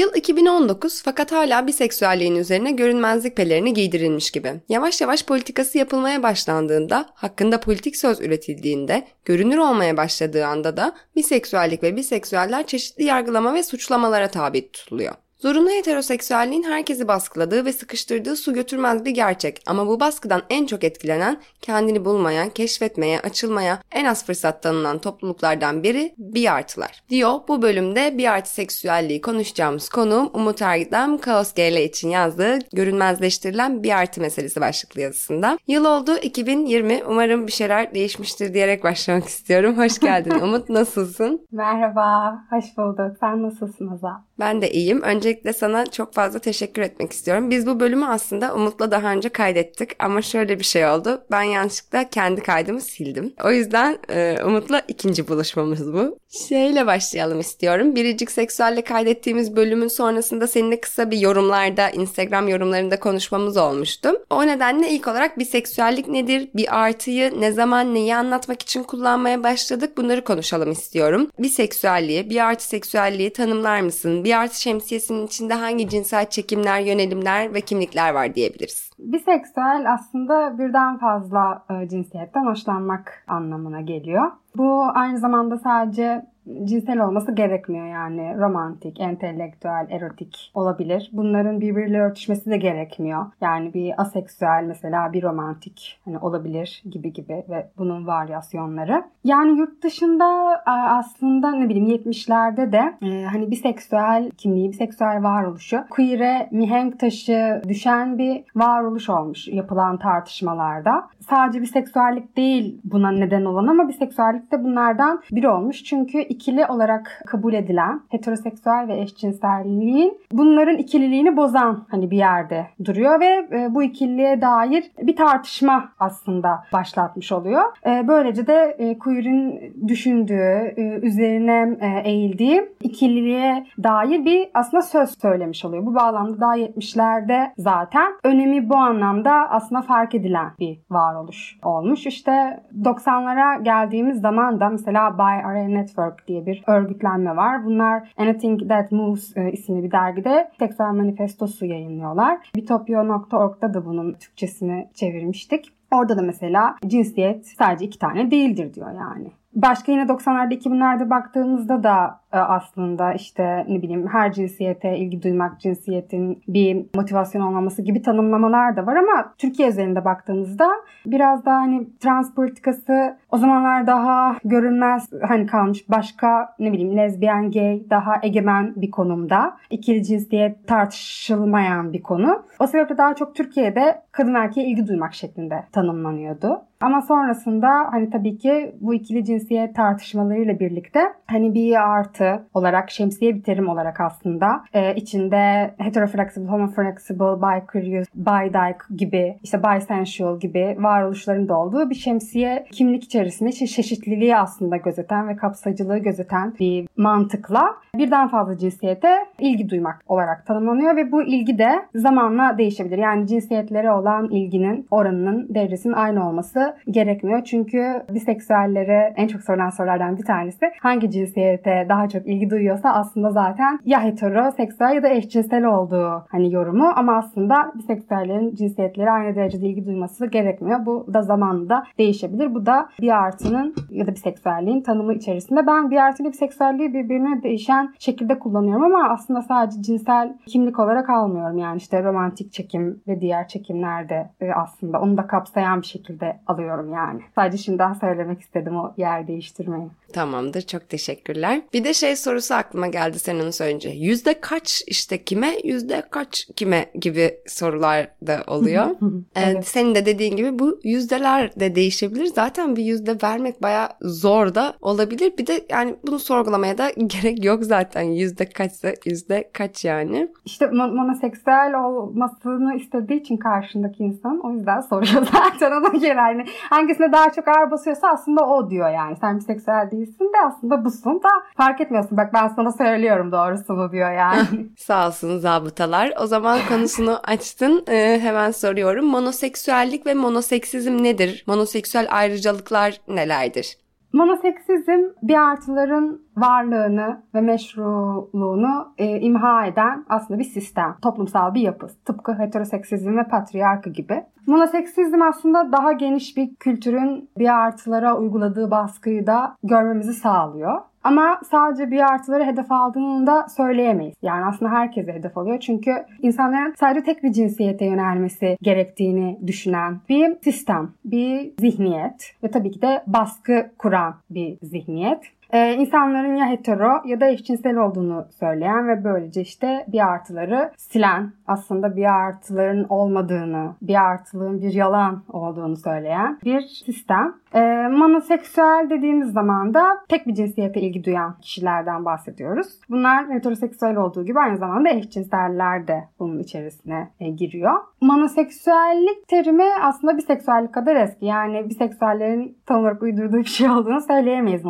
Yıl 2019 fakat hala biseksüelliğin üzerine görünmezlik pelerini giydirilmiş gibi. Yavaş yavaş politikası yapılmaya başlandığında, hakkında politik söz üretildiğinde, görünür olmaya başladığı anda da biseksüellik ve biseksüeller çeşitli yargılama ve suçlamalara tabi tutuluyor. Zorunlu heteroseksüelliğin herkesi baskıladığı ve sıkıştırdığı su götürmez bir gerçek ama bu baskıdan en çok etkilenen, kendini bulmaya, keşfetmeye, açılmaya en az fırsat tanınan topluluklardan biri bir artılar. Diyor bu bölümde bir artı seksüelliği konuşacağımız konuğum Umut Ergidem Kaos GL için yazdığı görünmezleştirilen bir artı meselesi başlıklı yazısında. Yıl oldu 2020 umarım bir şeyler değişmiştir diyerek başlamak istiyorum. Hoş geldin Umut nasılsın? Merhaba, hoş bulduk. Sen nasılsın Azal? Ben de iyiyim. Öncelikle sana çok fazla teşekkür etmek istiyorum. Biz bu bölümü aslında Umut'la daha önce kaydettik ama şöyle bir şey oldu. Ben yanlışlıkla kendi kaydımı sildim. O yüzden e, Umut'la ikinci buluşmamız bu. Şeyle başlayalım istiyorum. Biricik Seksüel'le kaydettiğimiz bölümün sonrasında seninle kısa bir yorumlarda, Instagram yorumlarında konuşmamız olmuştu. O nedenle ilk olarak bir seksüellik nedir, bir artıyı ne zaman neyi anlatmak için kullanmaya başladık bunları konuşalım istiyorum. Bir seksüelliği, bir artı seksüelliği tanımlar mısın? Bir artı şemsiyesinin içinde hangi cinsel çekimler, yönelimler ve kimlikler var diyebiliriz? Biseksüel aslında birden fazla e, cinsiyetten hoşlanmak anlamına geliyor. Bu aynı zamanda sadece cinsel olması gerekmiyor yani romantik, entelektüel, erotik olabilir. Bunların birbiriyle örtüşmesi de gerekmiyor. Yani bir aseksüel mesela bir romantik hani olabilir gibi gibi ve bunun varyasyonları. Yani yurt dışında aslında ne bileyim 70'lerde de e, hani biseksüel kimliği, biseksüel varoluşu queer'e mihenk taşı düşen bir varoluş olmuş yapılan tartışmalarda. Sadece biseksüellik değil buna neden olan ama biseksüellik de bunlardan biri olmuş. Çünkü ikili olarak kabul edilen heteroseksüel ve eşcinselliğin bunların ikililiğini bozan hani bir yerde duruyor ve e, bu ikililiğe dair bir tartışma aslında başlatmış oluyor. E, böylece de e, queer'in düşündüğü, e, üzerine e, eğildiği ikililiğe dair bir aslında söz söylemiş oluyor. Bu bağlamda daha 70'lerde zaten önemi bu anlamda aslında fark edilen bir varoluş olmuş. İşte 90'lara geldiğimiz zaman da mesela By Area Network diye bir örgütlenme var. Bunlar Anything That Moves e, isimli bir dergide seksüel manifestosu yayınlıyorlar. Bitopya.org'da da bunun Türkçesini çevirmiştik. Orada da mesela cinsiyet sadece iki tane değildir diyor yani. Başka yine 90'larda 2000'lerde baktığımızda da e, aslında işte ne bileyim her cinsiyete ilgi duymak, cinsiyetin bir motivasyon olmaması gibi tanımlamalar da var ama Türkiye üzerinde baktığımızda biraz daha hani trans politikası o zamanlar daha görünmez hani kalmış başka ne bileyim lezbiyen, gay daha egemen bir konumda. İkili cinsiyet tartışılmayan bir konu. O sebeple daha çok Türkiye'de kadın erkeğe ilgi duymak şeklinde tanımlanıyordu. Ama sonrasında hani tabii ki bu ikili cinsiyet tartışmalarıyla birlikte hani bir artı olarak şemsiye bir terim olarak aslında e, içinde heteroflexible, homoflexible, bicurious, bidike gibi işte bisensual gibi varoluşların da olduğu bir şemsiye kimlik içerisinde çeşitliliği aslında gözeten ve kapsayıcılığı gözeten bir mantıkla birden fazla cinsiyete ilgi duymak olarak tanımlanıyor ve bu ilgi de zamanla değişebilir. Yani cinsiyetlere olan ilginin oranının devresinin aynı olması gerekmiyor. Çünkü biseksüellere en çok sorulan sorulardan bir tanesi hangi cinsiyete daha çok ilgi duyuyorsa aslında zaten ya heteroseksüel ya da eşcinsel olduğu hani yorumu ama aslında biseksüellerin cinsiyetleri aynı derecede ilgi duyması gerekmiyor. Bu da zamanla değişebilir. Bu da bir artının ya da biseksüelliğin tanımı içerisinde. Ben bir artı biseksüelliği birbirine değişen şekilde kullanıyorum ama aslında sadece cinsel kimlik olarak almıyorum. Yani işte romantik çekim ve diğer çekimler değişimlerde e, aslında onu da kapsayan bir şekilde alıyorum yani. Sadece şimdiden söylemek istedim o yer değiştirmeyi. Tamamdır çok teşekkürler. Bir de şey sorusu aklıma geldi sen onu söyleyince. Yüzde kaç işte kime yüzde kaç kime gibi sorular da oluyor. evet. ee, senin de dediğin gibi bu yüzdeler de değişebilir. Zaten bir yüzde vermek baya zor da olabilir. Bir de yani bunu sorgulamaya da gerek yok zaten. Yüzde kaçsa yüzde kaç yani. İşte monoseksüel olmasını istediği için karşındaki insan o yüzden soruyor zaten ona göre. Yani hangisine daha çok ağır basıyorsa aslında o diyor yani. Sen biseksüel değilsin de aslında busun da fark etmiyorsun. Bak ben sana söylüyorum doğrusunu diyor yani. Sağ olsun zabıtalar. O zaman konusunu açtın. Ee, hemen soruyorum. Monoseksüellik ve monoseksizm nedir? Monoseksüel ayrıcalıklar nelerdir? Monoseksizm bir artıların varlığını ve meşruluğunu e, imha eden aslında bir sistem, toplumsal bir yapı. Tıpkı heteroseksizm ve patriarkı gibi. Monoseksizm aslında daha geniş bir kültürün bir artılara uyguladığı baskıyı da görmemizi sağlıyor. Ama sadece bir artıları hedef aldığını da söyleyemeyiz. Yani aslında herkese hedef alıyor. Çünkü insanların sadece tek bir cinsiyete yönelmesi gerektiğini düşünen bir sistem, bir zihniyet ve tabii ki de baskı kuran bir zihniyet e, insanların ya hetero ya da eşcinsel olduğunu söyleyen ve böylece işte bir artıları silen, aslında bir artıların olmadığını, bir artılığın bir yalan olduğunu söyleyen bir sistem. E, monoseksüel dediğimiz zaman da tek bir cinsiyete ilgi duyan kişilerden bahsediyoruz. Bunlar heteroseksüel olduğu gibi aynı zamanda eşcinseller de bunun içerisine e, giriyor. Monoseksüellik terimi aslında biseksüellik kadar eski. Yani biseksüellerin tam olarak uydurduğu bir şey olduğunu söyleyemeyiz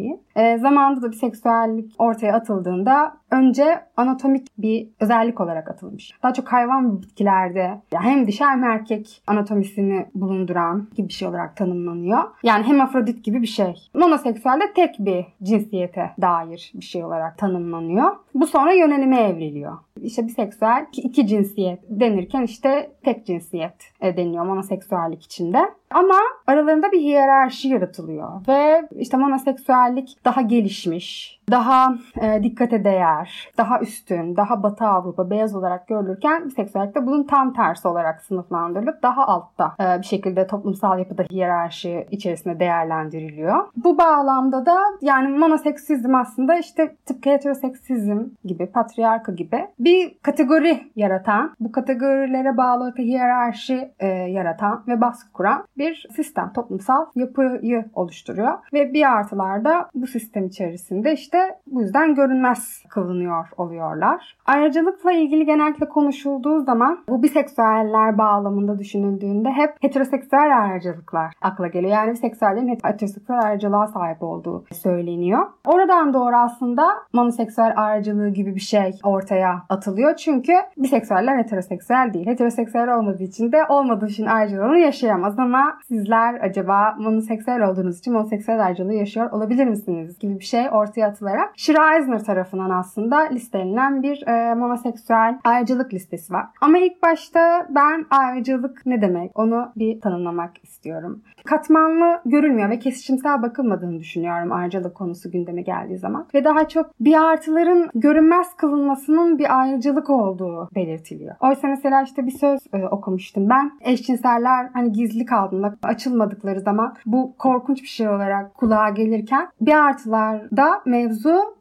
monoseksüelliği. E, zamanında da biseksüellik ortaya atıldığında önce anatomik bir özellik olarak atılmış. Daha çok hayvan bitkilerde hem dişi hem erkek anatomisini bulunduran gibi bir şey olarak tanımlanıyor. Yani hemafrodit gibi bir şey. Monoseksüelde tek bir cinsiyete dair bir şey olarak tanımlanıyor. Bu sonra yönelime evriliyor. İşte biseksüel iki cinsiyet denirken işte tek cinsiyet e, deniyor monoseksüellik içinde. Ama aralarında bir hiyerarşi yaratılıyor. Ve işte monoseksüellik daha gelişmiş, daha e, dikkate değer, daha üstün, daha Batı Avrupa beyaz olarak görülürken biseksüellik de bunun tam tersi olarak sınıflandırılıp daha altta e, bir şekilde toplumsal yapıda hiyerarşi içerisinde değerlendiriliyor. Bu bağlamda da yani monoseksizm aslında işte tıpkı heteroseksizm gibi, patriarka gibi bir kategori yaratan, bu kategorilere bağlı hiyerarşi e, yaratan ve baskı kuran bir sistem, toplumsal yapıyı oluşturuyor. Ve bir artılarda bu sistem içerisinde işte bu yüzden görünmez kılınıyor oluyorlar. Ayrıcalıkla ilgili genellikle konuşulduğu zaman bu biseksüeller bağlamında düşünüldüğünde hep heteroseksüel ayrıcalıklar akla geliyor. Yani biseksüellerin heteroseksüel ayrıcalığa sahip olduğu söyleniyor. Oradan doğru aslında monoseksüel ayrıcalığı gibi bir şey ortaya atılıyor. Çünkü biseksüeller heteroseksüel değil. Heteroseksüel olmadığı için de olmadığı için ayrıcalığını yaşayamaz ama sizler acaba monoseksüel olduğunuz için monoseksüel ayrıcalığı yaşıyor olabilir misiniz gibi bir şey ortaya atılarak Schreisner tarafından aslında listelenen bir e, monoseksüel ayrıcalık listesi var. Ama ilk başta ben ayrıcalık ne demek onu bir tanımlamak istiyorum. Katmanlı görülmüyor ve kesişimsel bakılmadığını düşünüyorum ayrıcalık konusu gündeme geldiği zaman. Ve daha çok bir artıların görünmez kılınmasının bir ayrıcalık olduğu belirtiliyor. Oysa mesela işte bir söz e, okumuştum ben. Eşcinseller hani gizli kaldığında açılmadıkları zaman bu korkunç bir şey olarak kulağa gelirken bir artılarda mevzu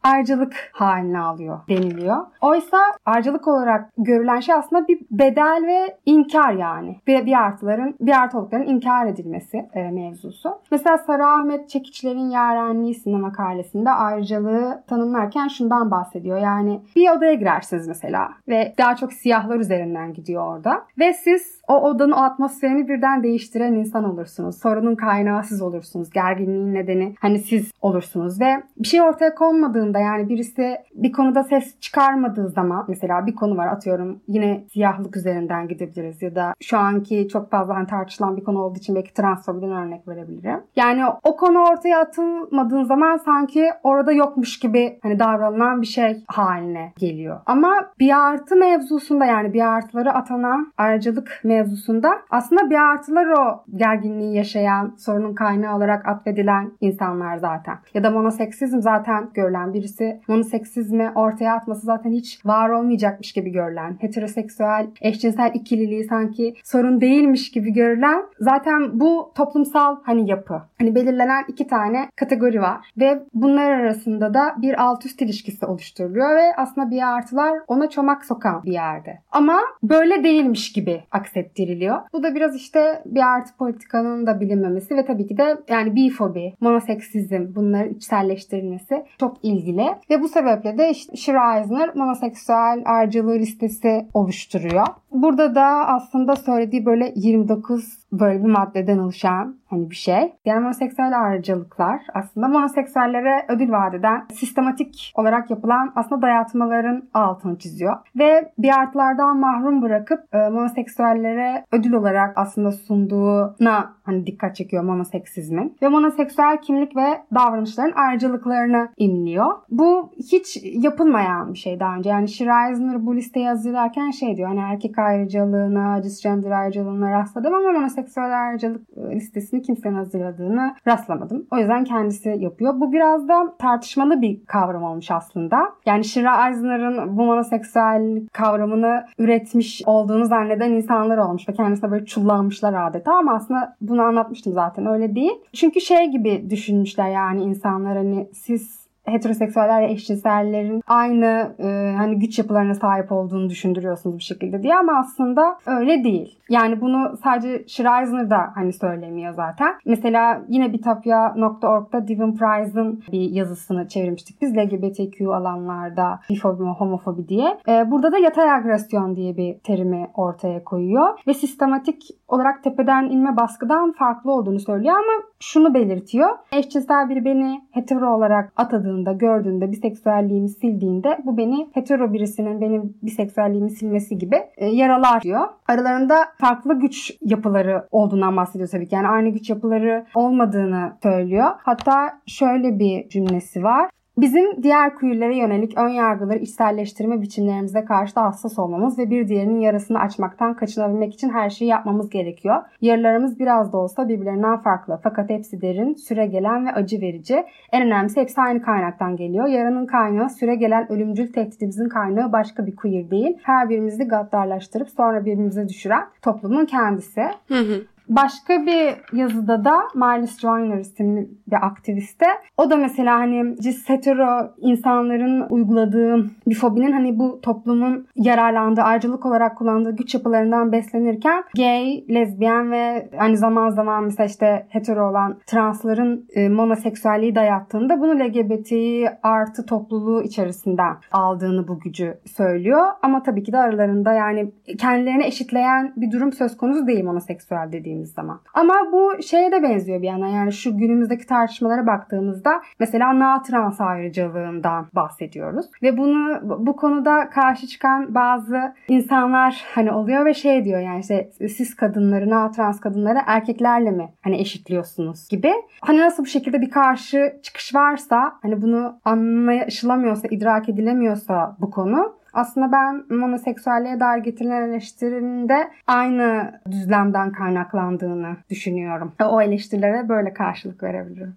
ayrıcalık haline alıyor deniliyor. Oysa ayrıcalık olarak görülen şey aslında bir bedel ve inkar yani. Bir, bir artıların, bir artı olduklarının inkar edilmesi e, mevzusu. Mesela Sarı Ahmet Çekiçler'in Yarenliği sinema makalesinde ayrıcalığı tanımlarken şundan bahsediyor. Yani bir odaya girersiniz mesela ve daha çok siyahlar üzerinden gidiyor orada. Ve siz o odanın o atmosferini birden değiştiren insan olursunuz. Sorunun kaynağı siz olursunuz. Gerginliğin nedeni hani siz olursunuz ve bir şey ortaya konmadığında yani birisi bir konuda ses çıkarmadığı zaman mesela bir konu var atıyorum yine siyahlık üzerinden gidebiliriz ya da şu anki çok fazla hani tartışılan bir konu olduğu için belki transfobiden örnek verebilirim. Yani o konu ortaya atılmadığın zaman sanki orada yokmuş gibi hani davranılan bir şey haline geliyor. Ama bir artı mevzusunda yani bir artıları atanan ayrıcalık mevzusunda mevzusunda aslında bir artılar o gerginliği yaşayan, sorunun kaynağı olarak atfedilen insanlar zaten. Ya da monoseksizm zaten görülen birisi monoseksizmi ortaya atması zaten hiç var olmayacakmış gibi görülen, heteroseksüel, eşcinsel ikililiği sanki sorun değilmiş gibi görülen zaten bu toplumsal hani yapı. Hani belirlenen iki tane kategori var ve bunlar arasında da bir alt üst ilişkisi oluşturuluyor ve aslında bir artılar ona çomak sokan bir yerde. Ama böyle değilmiş gibi aksettiriliyor. Bu da biraz işte bir artı politikanın da bilinmemesi ve tabii ki de yani bifobi, monoseksizm bunların içselleştirilmesi çok ilgili. Ve bu sebeple de işte Shira Eisner monoseksüel ayrıcalığı listesi oluşturuyor. Burada da aslında söylediği böyle 29 böyle bir maddeden oluşan hani bir şey. Yani monoseksüel ayrıcalıklar aslında monoseksüellere ödül vadeden sistematik olarak yapılan aslında dayatmaların altını çiziyor. Ve bir artlardan mahrum bırakıp e, monoseksüellere ödül olarak aslında sunduğuna hani dikkat çekiyor monoseksizmin. Ve monoseksüel kimlik ve davranışların ayrıcalıklarını imliyor. Bu hiç yapılmayan bir şey daha önce. Yani Schreisner bu listeyi hazırlarken şey diyor hani erkek ayrıcalığına, cisgender ayrıcalığına rastladım ama monoseksüel ayrıcalık e, listesini kimsenin hazırladığını rastlamadım. O yüzden kendisi yapıyor. Bu biraz da tartışmalı bir kavram olmuş aslında. Yani Shira Eisner'ın bu monoseksüel kavramını üretmiş olduğunu zanneden insanlar olmuş ve kendisine böyle çullanmışlar adeta ama aslında bunu anlatmıştım zaten öyle değil. Çünkü şey gibi düşünmüşler yani insanlar hani siz heteroseksüeller eşcinsellerin aynı e, hani güç yapılarına sahip olduğunu düşündürüyorsunuz bir şekilde diye ama aslında öyle değil. Yani bunu sadece Schreisner da hani söylemiyor zaten. Mesela yine bitapya.org'da Devon Price'ın bir yazısını çevirmiştik biz LGBTQ alanlarda bifobi homofobi diye. E, burada da yatay agresyon diye bir terimi ortaya koyuyor ve sistematik olarak tepeden inme baskıdan farklı olduğunu söylüyor ama şunu belirtiyor. Eşcinsel biri beni hetero olarak atadığında, gördüğünde, biseksüelliğimi sildiğinde bu beni hetero birisinin benim biseksüelliğimi silmesi gibi e, yaralar diyor. Aralarında farklı güç yapıları olduğundan bahsediyor tabii ki. Yani aynı güç yapıları olmadığını söylüyor. Hatta şöyle bir cümlesi var. Bizim diğer queerlere yönelik ön yargıları içselleştirme biçimlerimize karşı da hassas olmamız ve bir diğerinin yarasını açmaktan kaçınabilmek için her şeyi yapmamız gerekiyor. Yaralarımız biraz da olsa birbirlerinden farklı fakat hepsi derin, süre gelen ve acı verici. En önemlisi hepsi aynı kaynaktan geliyor. Yaranın kaynağı süre gelen ölümcül tehditimizin kaynağı başka bir queer değil. Her birimizi gaddarlaştırıp sonra birbirimize düşüren toplumun kendisi. Hı hı. Başka bir yazıda da Miles Joyner isimli bir aktiviste. O da mesela hani cis hetero insanların uyguladığı bir fobinin hani bu toplumun yararlandığı, ayrıcalık olarak kullandığı güç yapılarından beslenirken gay, lezbiyen ve hani zaman zaman mesela işte hetero olan transların e, monoseksüelliği dayattığında bunu LGBT artı topluluğu içerisinden aldığını bu gücü söylüyor. Ama tabii ki de aralarında yani kendilerini eşitleyen bir durum söz konusu değil monoseksüel dediğim dediğimiz zaman. Ama bu şeye de benziyor bir yana yani şu günümüzdeki tartışmalara baktığımızda mesela na trans ayrıcalığından bahsediyoruz. Ve bunu bu konuda karşı çıkan bazı insanlar hani oluyor ve şey diyor yani işte siz kadınları na trans kadınları erkeklerle mi hani eşitliyorsunuz gibi. Hani nasıl bu şekilde bir karşı çıkış varsa hani bunu anlaşılamıyorsa idrak edilemiyorsa bu konu aslında ben monoseksüelliğe dair getirilen eleştirinin de aynı düzlemden kaynaklandığını düşünüyorum. O eleştirilere böyle karşılık verebilirim.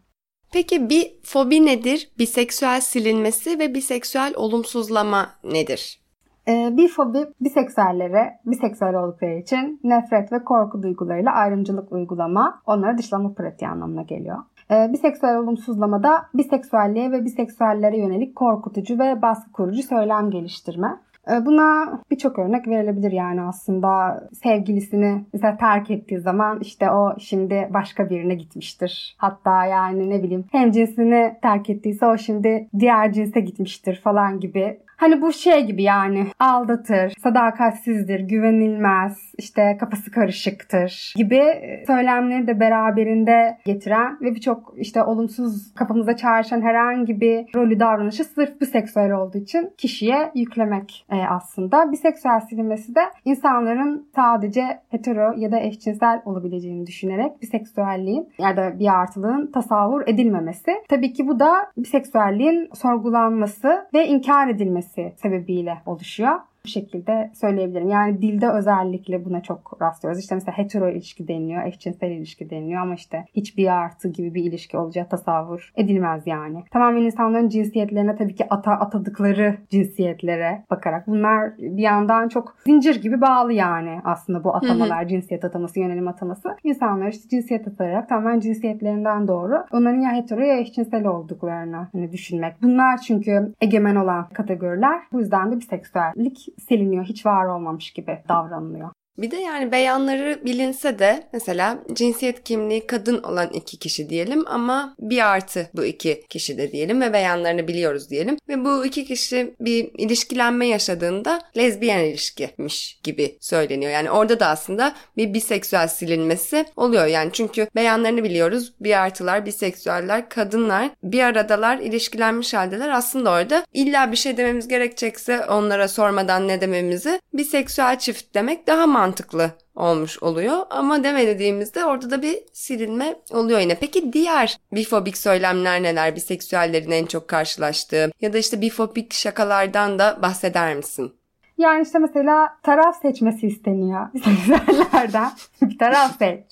Peki bir fobi nedir? Biseksüel silinmesi ve biseksüel olumsuzlama nedir? Ee, bir fobi biseksüellere, biseksüel oldukları için nefret ve korku duygularıyla ayrımcılık uygulama, onları dışlama pratiği anlamına geliyor. Ee, biseksüel olumsuzlamada biseksüelliğe ve biseksüellere yönelik korkutucu ve baskı kurucu söylem geliştirme. Ee, buna birçok örnek verilebilir yani aslında sevgilisini mesela terk ettiği zaman işte o şimdi başka birine gitmiştir. Hatta yani ne bileyim hem cinsini terk ettiyse o şimdi diğer cinse gitmiştir falan gibi Hani bu şey gibi yani aldatır, sadakatsizdir, güvenilmez, işte kafası karışıktır gibi söylemleri de beraberinde getiren ve birçok işte olumsuz kafamıza çağrışan herhangi bir rolü davranışı sırf biseksüel olduğu için kişiye yüklemek e, aslında. Biseksüel silinmesi de insanların sadece hetero ya da eşcinsel olabileceğini düşünerek biseksüelliğin ya da bir artılığın tasavvur edilmemesi. Tabii ki bu da biseksüelliğin sorgulanması ve inkar edilmesi edilmesi sebebiyle oluşuyor. Bu şekilde söyleyebilirim. Yani dilde özellikle buna çok rastlıyoruz. İşte mesela hetero ilişki deniliyor, eşcinsel ilişki deniliyor ama işte hiçbir artı gibi bir ilişki olacağı tasavvur edilmez yani. Tamamen insanların cinsiyetlerine tabii ki ata atadıkları cinsiyetlere bakarak bunlar bir yandan çok zincir gibi bağlı yani aslında bu atamalar, hı hı. cinsiyet ataması, yönelim ataması. İnsanlar işte cinsiyet atarak tamamen cinsiyetlerinden doğru onların ya hetero ya eşcinsel olduklarını hani düşünmek. Bunlar çünkü egemen olan kategoriler. Bu yüzden de biseksüellik siliniyor. Hiç var olmamış gibi davranılıyor. Bir de yani beyanları bilinse de mesela cinsiyet kimliği kadın olan iki kişi diyelim ama bir artı bu iki kişi de diyelim ve beyanlarını biliyoruz diyelim. Ve bu iki kişi bir ilişkilenme yaşadığında lezbiyen ilişkimiş gibi söyleniyor. Yani orada da aslında bir biseksüel silinmesi oluyor. Yani çünkü beyanlarını biliyoruz. Bir artılar, biseksüeller, kadınlar bir aradalar, ilişkilenmiş haldeler. Aslında orada illa bir şey dememiz gerekecekse onlara sormadan ne dememizi biseksüel çift demek daha mantıklı mantıklı olmuş oluyor. Ama deme dediğimizde orada da bir silinme oluyor yine. Peki diğer bifobik söylemler neler? Biseksüellerin en çok karşılaştığı ya da işte bifobik şakalardan da bahseder misin? Yani işte mesela taraf seçmesi isteniyor seyircilerden. bir taraf seç.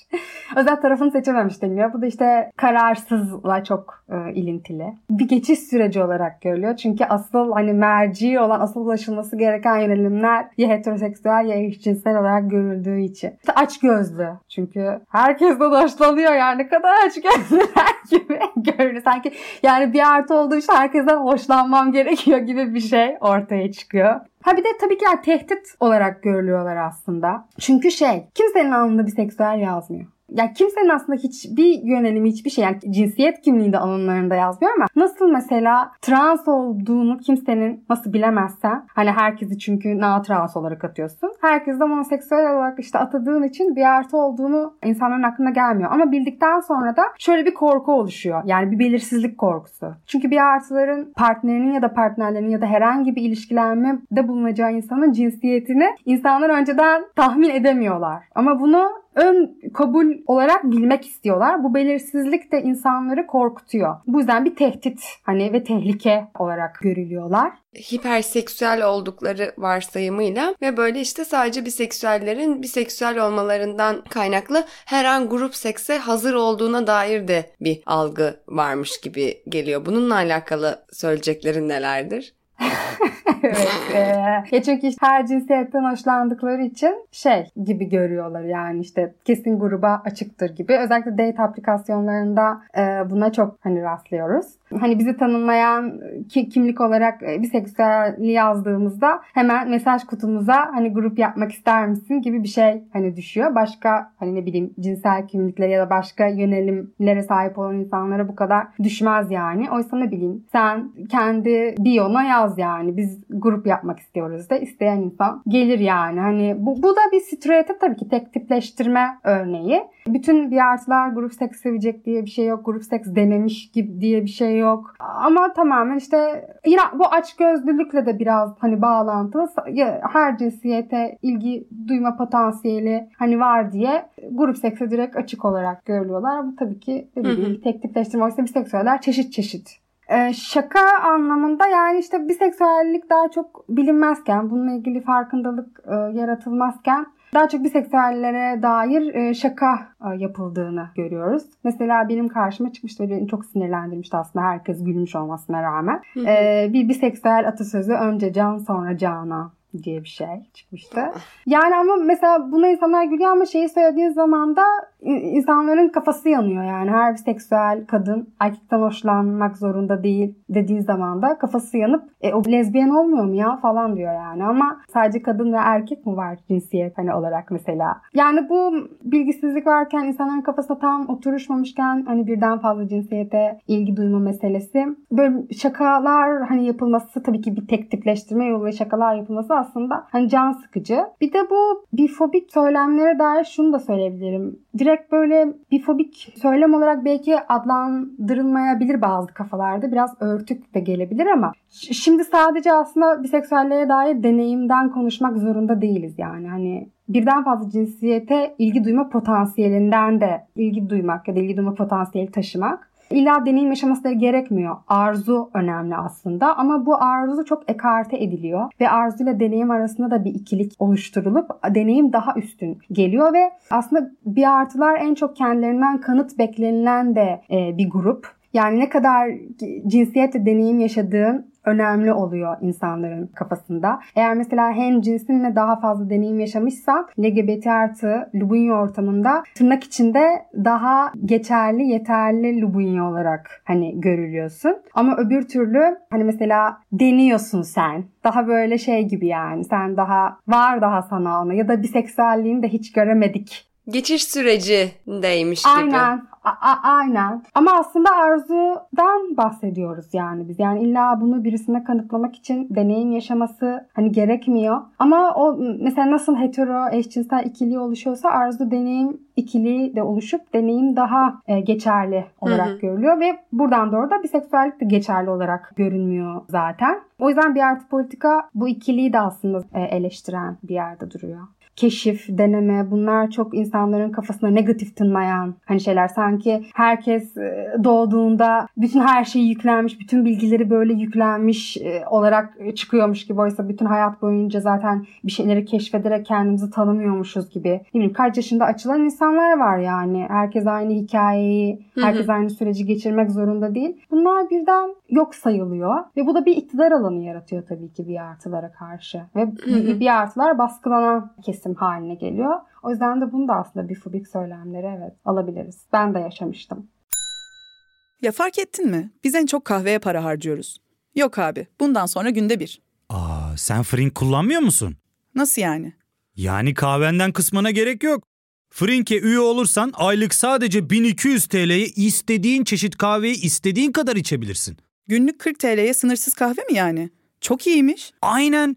Özel tarafını seçememiş deniyor. Bu da işte kararsızla çok e, ilintili. Bir geçiş süreci olarak görülüyor. Çünkü asıl hani merci olan, asıl ulaşılması gereken yönelimler ya heteroseksüel ya eşcinsel olarak görüldüğü için. İşte aç gözlü. Çünkü herkes de hoşlanıyor yani. Ne kadar aç gözlüler gibi görünüyor. Sanki yani bir artı olduğu için herkesten hoşlanmam gerekiyor gibi bir şey ortaya çıkıyor. Ha bir de tabii ki yani tehdit olarak görülüyorlar aslında. Çünkü şey kimsenin alnında bir seksüel yazmıyor ya kimsenin aslında hiçbir yönelimi hiçbir şey yani cinsiyet kimliğinde alanlarında yazmıyor ama nasıl mesela trans olduğunu kimsenin nasıl bilemezsen hani herkesi çünkü na trans olarak atıyorsun. Herkes de monoseksüel olarak işte atadığın için bir artı olduğunu insanların aklına gelmiyor. Ama bildikten sonra da şöyle bir korku oluşuyor. Yani bir belirsizlik korkusu. Çünkü bir artıların partnerinin ya da partnerlerinin ya da herhangi bir ilişkilenme de bulunacağı insanın cinsiyetini insanlar önceden tahmin edemiyorlar. Ama bunu ön kabul olarak bilmek istiyorlar. Bu belirsizlik de insanları korkutuyor. Bu yüzden bir tehdit hani ve tehlike olarak görülüyorlar hiperseksüel oldukları varsayımıyla ve böyle işte sadece biseksüellerin biseksüel olmalarından kaynaklı her an grup sekse hazır olduğuna dair de bir algı varmış gibi geliyor. Bununla alakalı söyleyeceklerin nelerdir? evet. E, ya çünkü işte her cinsiyetten hoşlandıkları için şey gibi görüyorlar yani işte kesin gruba açıktır gibi. Özellikle date aplikasyonlarında e, buna çok hani rastlıyoruz. Hani bizi tanımlayan ki, kimlik olarak e, biseksüelli yazdığımızda hemen mesaj kutumuza hani grup yapmak ister misin gibi bir şey hani düşüyor. Başka hani ne bileyim cinsel kimlikleri ya da başka yönelimlere sahip olan insanlara bu kadar düşmez yani. Oysa ne bileyim sen kendi biyona yaz yani. Biz grup yapmak istiyoruz da isteyen insan gelir yani. Hani bu, bu da bir stereotip tabii ki tek tipleştirme örneği. Bütün bir artılar grup seks sevecek diye bir şey yok. Grup seks denemiş gibi diye bir şey. Ama tamamen işte yine bu açgözlülükle de biraz hani bağlantılı. Her cinsiyete ilgi duyma potansiyeli hani var diye grup sekse direkt açık olarak görülüyorlar. Bu tabii ki dediğim gibi tek tipleştirme. Oysa biseksüeller çeşit çeşit ee, şaka anlamında yani işte biseksüellik daha çok bilinmezken, bununla ilgili farkındalık e, yaratılmazken daha çok biseksüellere dair e, şaka e, yapıldığını görüyoruz. Mesela benim karşıma çıkmıştı ve beni çok sinirlendirmişti aslında herkes gülmüş olmasına rağmen. Hı hı. E, bir biseksüel atasözü önce can sonra cana diye bir şey çıkmıştı. Yani ama mesela buna insanlar gülüyor ama şeyi söylediğin zaman da insanların kafası yanıyor yani. Her bir seksüel kadın erkekten hoşlanmak zorunda değil dediği zaman da kafası yanıp e, o lezbiyen olmuyor mu ya falan diyor yani. Ama sadece kadın ve erkek mi var cinsiyet hani olarak mesela. Yani bu bilgisizlik varken insanların kafasına tam oturuşmamışken hani birden fazla cinsiyete ilgi duyma meselesi. Böyle şakalar hani yapılması tabii ki bir tek tipleştirme yolu şakalar yapılması aslında hani can sıkıcı. Bir de bu bifobik söylemlere dair şunu da söyleyebilirim. Direkt böyle bifobik söylem olarak belki adlandırılmayabilir bazı kafalarda. Biraz örtük de gelebilir ama şimdi sadece aslında biseksüellere dair deneyimden konuşmak zorunda değiliz yani. Hani birden fazla cinsiyete ilgi duyma potansiyelinden de ilgi duymak ya da ilgi duyma potansiyeli taşımak illa deneyim yaşaması gerekmiyor. Arzu önemli aslında ama bu arzu çok ekarte ediliyor ve arzuyla deneyim arasında da bir ikilik oluşturulup deneyim daha üstün geliyor ve aslında bir artılar en çok kendilerinden kanıt beklenilen de e, bir grup. Yani ne kadar cinsiyetle deneyim yaşadığın önemli oluyor insanların kafasında. Eğer mesela hem cinsinle daha fazla deneyim yaşamışsan LGBT artı Lubunyi ortamında tırnak içinde daha geçerli, yeterli Lubunyi olarak hani görülüyorsun. Ama öbür türlü hani mesela deniyorsun sen. Daha böyle şey gibi yani sen daha var daha sana ona ya da biseksüelliğini de hiç göremedik geçiş sürecindeymiş gibi. Aynen. A- aynen. Ama aslında arzudan bahsediyoruz yani biz. Yani illa bunu birisine kanıtlamak için deneyim yaşaması hani gerekmiyor. Ama o mesela nasıl hetero eşcinsel ikili oluşuyorsa arzu deneyim ikili de oluşup deneyim daha e, geçerli olarak hı hı. görülüyor ve buradan doğru da biseksüellik de geçerli olarak görünmüyor zaten. O yüzden bir artı politika bu ikiliyi de aslında e, eleştiren bir yerde duruyor keşif, deneme bunlar çok insanların kafasına negatif tınlayan hani şeyler. Sanki herkes e, doğduğunda bütün her şeyi yüklenmiş, bütün bilgileri böyle yüklenmiş e, olarak çıkıyormuş gibi. Oysa bütün hayat boyunca zaten bir şeyleri keşfederek kendimizi tanımıyormuşuz gibi. Ne bileyim kaç yaşında açılan insanlar var yani. Herkes aynı hikayeyi, herkes aynı süreci geçirmek zorunda değil. Bunlar birden yok sayılıyor ve bu da bir iktidar alanı yaratıyor tabii ki bir artılara karşı. Ve bir artılar baskılanan kesim isim haline geliyor. O yüzden de bunu da aslında bir fobik söylemleri evet alabiliriz. Ben de yaşamıştım. Ya fark ettin mi? Biz en çok kahveye para harcıyoruz. Yok abi bundan sonra günde bir. Aa sen Frink kullanmıyor musun? Nasıl yani? Yani kahvenden kısmına gerek yok. Frink'e üye olursan aylık sadece 1200 TL'ye istediğin çeşit kahveyi istediğin kadar içebilirsin. Günlük 40 TL'ye sınırsız kahve mi yani? Çok iyiymiş. Aynen.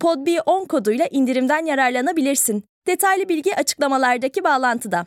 podb10 koduyla indirimden yararlanabilirsin. Detaylı bilgi açıklamalardaki bağlantıda.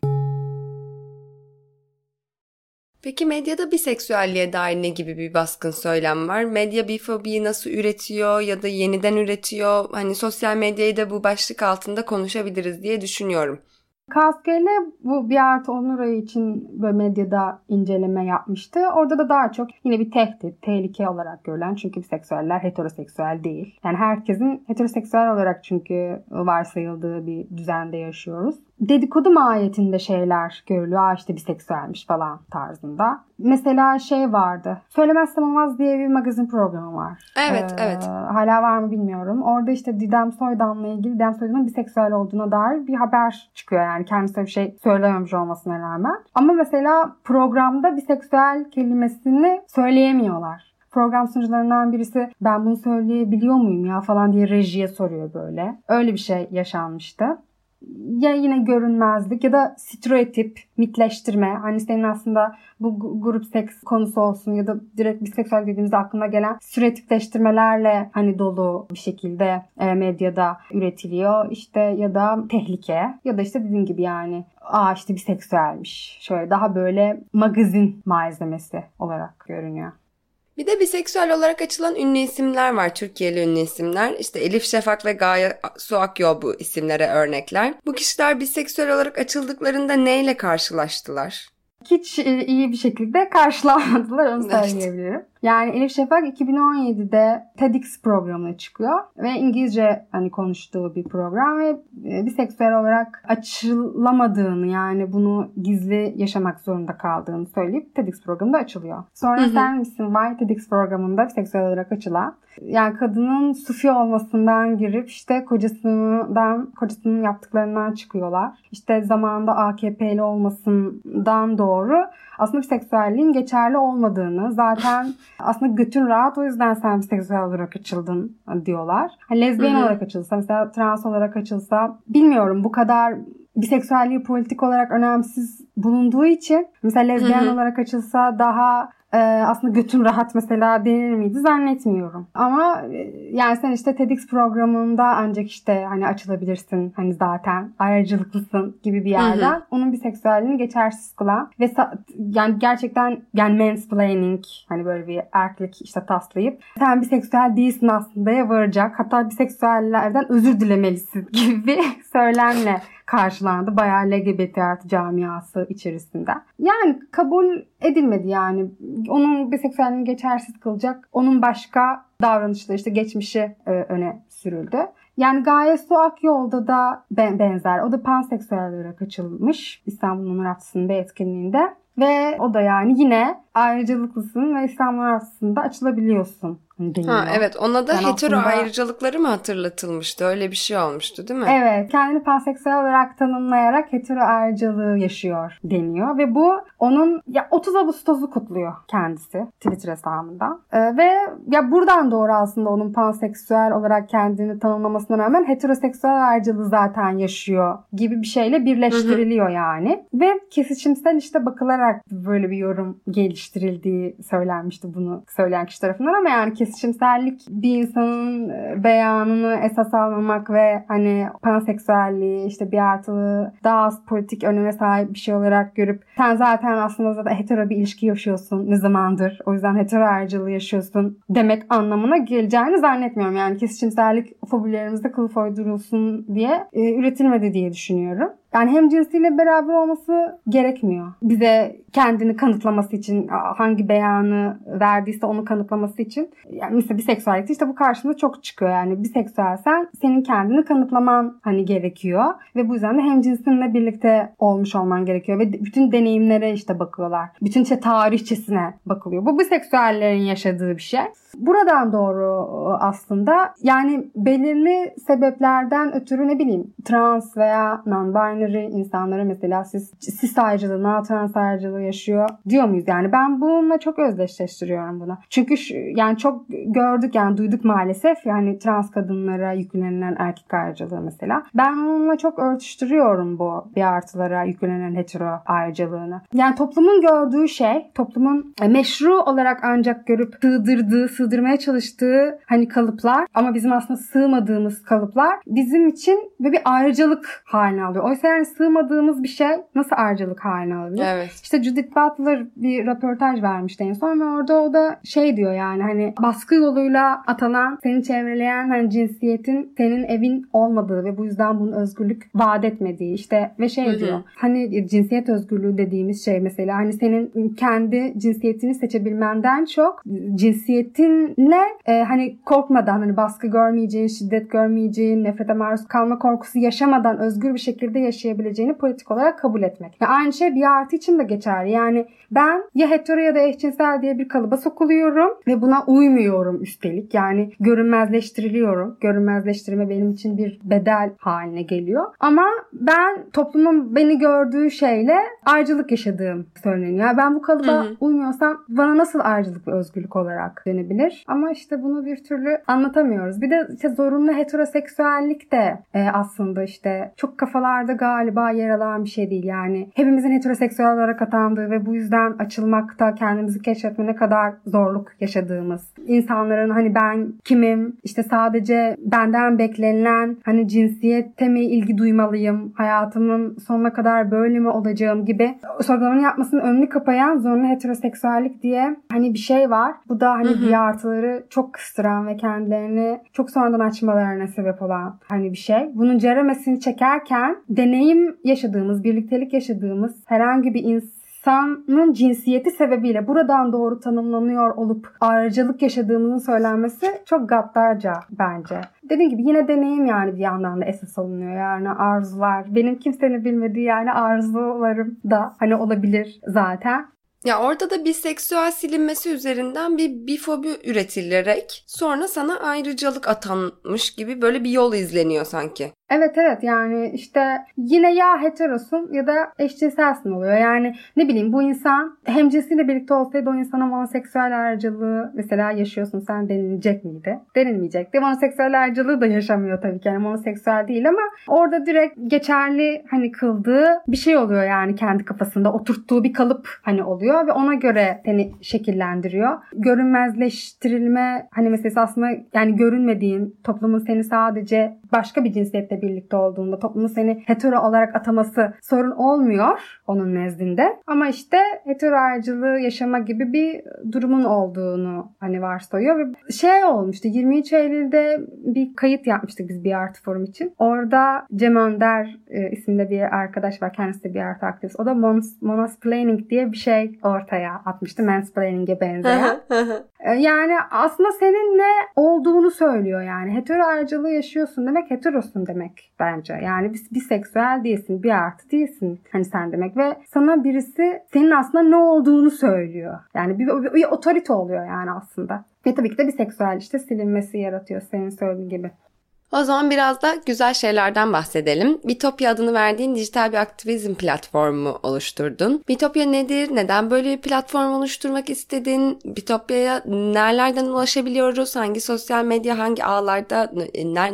Peki medyada biseksüelliğe dair ne gibi bir baskın söylem var? Medya bifobiyi nasıl üretiyor ya da yeniden üretiyor? Hani sosyal medyayı da bu başlık altında konuşabiliriz diye düşünüyorum. Kaskele bu bir artı onur için böyle medyada inceleme yapmıştı. Orada da daha çok yine bir tehdit, tehlike olarak görülen çünkü biseksüeller heteroseksüel değil. Yani herkesin heteroseksüel olarak çünkü varsayıldığı bir düzende yaşıyoruz dedikodu mahiyetinde şeyler görülüyor. Aa işte biseksüelmiş falan tarzında. Mesela şey vardı. Söylemezsem olmaz diye bir magazin programı var. Evet, ee, evet. Hala var mı bilmiyorum. Orada işte Didem Soydan'la ilgili Didem Soydan'ın biseksüel olduğuna dair bir haber çıkıyor yani. Kendisi bir şey söylememiş olmasına rağmen. Ama mesela programda biseksüel kelimesini söyleyemiyorlar program sunucularından birisi ben bunu söyleyebiliyor muyum ya falan diye rejiye soruyor böyle. Öyle bir şey yaşanmıştı ya yine görünmezlik ya da stereotip, mitleştirme. Hani senin aslında bu grup seks konusu olsun ya da direkt biseksüel dediğimizde aklına gelen stereotipleştirmelerle hani dolu bir şekilde e, medyada üretiliyor. İşte ya da tehlike ya da işte dediğim gibi yani aa işte biseksüelmiş. Şöyle daha böyle magazin malzemesi olarak görünüyor. Bir de biseksüel olarak açılan ünlü isimler var. Türkiye'li ünlü isimler. İşte Elif Şafak ve Gaye Su Akyol bu isimlere örnekler. Bu kişiler biseksüel olarak açıldıklarında neyle karşılaştılar? Hiç e, iyi bir şekilde karşılanmadılar onu söyleyebilirim. Yani Elif Şafak 2017'de TEDx programına çıkıyor ve İngilizce hani konuştuğu bir program ve e, biseksüel olarak açılamadığını yani bunu gizli yaşamak zorunda kaldığını söyleyip TEDx programında açılıyor. Sonra hı hı. Sen misin var TEDx programında biseksüel olarak açılan yani kadının sufi olmasından girip işte kocasından kocasının yaptıklarından çıkıyorlar. İşte zamanında AKP'li olmasından doğru aslında biseksüelliğin geçerli olmadığını zaten aslında götün rahat o yüzden sen biseksüel olarak açıldın diyorlar. Hani lezbiyen Hı-hı. olarak açılsa mesela trans olarak açılsa bilmiyorum bu kadar biseksüelliği politik olarak önemsiz bulunduğu için mesela lezbiyen Hı-hı. olarak açılsa daha e, aslında götün rahat mesela denir miydi zannetmiyorum. Ama e, yani sen işte TEDx programında ancak işte hani açılabilirsin hani zaten ayrıcalıklısın gibi bir yerden hı hı. onun biseksüelliğini geçersiz kılan ve yani gerçekten yani mansplaining hani böyle bir erkek işte taslayıp sen biseksüel değilsin aslında ya varacak hatta biseksüellerden özür dilemelisin gibi bir söylemle karşılandı. Bayağı LGBT artı camiası içerisinde. Yani kabul edilmedi yani. Onun biseksüelliğini geçersiz kılacak. Onun başka davranışları işte geçmişi e, öne sürüldü. Yani Gaye Su Akyol'da da benzer. O da panseksüel olarak açılmış İstanbul Onur Haftası'nın bir etkinliğinde. Ve o da yani yine ayrıcalıklısın ve İstanbul Haftası'nda açılabiliyorsun deniyor. Ha, evet ona da yani hetero aslında... ayrıcalıkları mı hatırlatılmıştı? Öyle bir şey olmuştu değil mi? Evet kendini panseksüel olarak tanımlayarak hetero ayrıcalığı yaşıyor deniyor. Ve bu onun ya 30 Ağustos'u kutluyor kendisi Twitter hesabında. Ee, ve ya buradan doğru aslında onun panseksüel olarak kendini tanımlamasına rağmen heteroseksüel ayrıcalığı zaten yaşıyor gibi bir şeyle birleştiriliyor hı hı. yani. Ve kesişimsel işte bakılarak böyle bir yorum geliştirildiği söylenmişti bunu söyleyen kişi tarafından ama yani kesişimsellik bir insanın e, beyanını esas almamak ve hani panseksüelliği işte bir artılı daha az politik öneme sahip bir şey olarak görüp sen zaten aslında zaten hetero bir ilişki yaşıyorsun ne zamandır o yüzden hetero ayrıcalığı yaşıyorsun demek anlamına geleceğini zannetmiyorum. Yani kesişimsellik fobilerimizde kılıf uydurulsun diye e, üretilmedi diye düşünüyorum. Yani hem cinsiyle beraber olması gerekmiyor. Bize kendini kanıtlaması için hangi beyanı verdiyse onu kanıtlaması için. Yani mesela biseksüellikte işte bu karşımıza çok çıkıyor. Yani biseksüelsen senin kendini kanıtlaman hani gerekiyor. Ve bu yüzden de hem cinsinle birlikte olmuş olman gerekiyor. Ve bütün deneyimlere işte bakıyorlar. Bütün işte tarihçesine bakılıyor. Bu biseksüellerin yaşadığı bir şey. Buradan doğru aslında yani belirli sebeplerden ötürü ne bileyim trans veya non-binary insanlara mesela siz cis ayrıcalığı, non-trans ayrıcalığı yaşıyor diyor muyuz? Yani ben bununla çok özdeşleştiriyorum bunu. Çünkü şu, yani çok gördük yani duyduk maalesef yani trans kadınlara yüklenilen erkek ayrıcalığı mesela. Ben onunla çok örtüştürüyorum bu bir artılara yüklenen hetero ayrıcalığını. Yani toplumun gördüğü şey, toplumun meşru olarak ancak görüp sığdırdığı, sığdırmaya çalıştığı hani kalıplar ama bizim aslında sığmadığımız kalıplar bizim için ve bir ayrıcalık haline alıyor. Oysa yani sığmadığımız bir şey nasıl ayrıcalık haline alabilir? Evet. İşte Judith Butler bir röportaj vermişti en son ve orada o da şey diyor yani hani baskı yoluyla atanan, seni çevreleyen hani cinsiyetin senin evin olmadığı ve bu yüzden bunun özgürlük vaat etmediği işte ve şey Hı-hı. diyor. Hani cinsiyet özgürlüğü dediğimiz şey mesela hani senin kendi cinsiyetini seçebilmenden çok cinsiyetinle e, hani korkmadan hani baskı görmeyeceğin, şiddet görmeyeceğin, nefrete maruz kalma korkusu yaşamadan özgür bir şekilde yaşayabileceğini politik olarak kabul etmek. Yani aynı şey bir artı için de geçerli. Yani ben ya hetero ya da eşcinsel diye bir kalıba sokuluyorum ve buna uymuyorum üstelik. Yani görünmezleştiriliyorum. Görünmezleştirme benim için bir bedel haline geliyor. Ama ben toplumun beni gördüğü şeyle ayrıcalık yaşadığım söyleniyor. Yani ben bu kalıba hı hı. uymuyorsam bana nasıl ayrıcalık ve özgürlük olarak dönebilir? Ama işte bunu bir türlü anlatamıyoruz. Bir de işte zorunlu heteroseksüellik de e, aslında işte çok kafalarda galiba yer alan bir şey değil. Yani hepimizin heteroseksüel olarak atandığı ve bu yüzden açılmakta kendimizi keşfetme ne kadar zorluk yaşadığımız. İnsanların hani ben kimim işte sadece benden beklenilen hani cinsiyete mi ilgi duymalıyım hayatımın sonuna kadar böyle mi olacağım gibi sorgulamanın yapmasının önünü kapayan zorunlu heteroseksüellik diye hani bir şey var. Bu da hani bir artıları çok kıstıran ve kendilerini çok sonradan açmalarına sebep olan hani bir şey. Bunun ceremesini çekerken deneyim yaşadığımız, birliktelik yaşadığımız herhangi bir insanın cinsiyeti sebebiyle buradan doğru tanımlanıyor olup ayrıcalık yaşadığımızın söylenmesi çok gaddarca bence. Dediğim gibi yine deneyim yani bir yandan da esas alınıyor. Yani arzular. Benim kimsenin bilmediği yani arzularım da hani olabilir zaten. Ya orada da biseksüel silinmesi üzerinden bir bifobi üretilerek sonra sana ayrıcalık atanmış gibi böyle bir yol izleniyor sanki. Evet evet yani işte yine ya heterosun ya da eşcinselsin oluyor. Yani ne bileyim bu insan hem cinsiyle birlikte olsaydı o insana monoseksüel ayrıcalığı mesela yaşıyorsun sen denilecek miydi? Denilmeyecekti. Monoseksüel ayrıcalığı da yaşamıyor tabii ki. Yani monoseksüel değil ama orada direkt geçerli hani kıldığı bir şey oluyor yani kendi kafasında oturttuğu bir kalıp hani oluyor ve ona göre seni şekillendiriyor. Görünmezleştirilme hani meselesi aslında yani görünmediğin toplumun seni sadece başka bir cinsiyetle birlikte olduğunda toplumun seni hetero olarak ataması sorun olmuyor onun nezdinde. Ama işte hetero ayrıcılığı yaşama gibi bir durumun olduğunu hani varsayıyor ve şey olmuştu 23 Eylül'de bir kayıt yapmıştık biz bir art forum için. Orada Cem Önder e, isimli bir arkadaş var. Kendisi de bir art aktivist. O da monosplaining diye bir şey ortaya atmıştı. Mansplaining'e benzeyen. e, yani aslında senin ne olduğunu söylüyor yani. Hetero ayrıcılığı yaşıyorsun demek heterosun demek bence. Yani bir biseksüel değilsin, bir artı değilsin hani sen demek ve sana birisi senin aslında ne olduğunu söylüyor. Yani bir, bir, bir otorite oluyor yani aslında. Ve tabii ki de biseksüel işte silinmesi yaratıyor senin söylediğin gibi. O zaman biraz da güzel şeylerden bahsedelim. Bitopya adını verdiğin dijital bir aktivizm platformu oluşturdun. Bitopya nedir? Neden böyle bir platform oluşturmak istedin? Bitopya'ya nerelerden ulaşabiliyoruz? Hangi sosyal medya, hangi ağlarda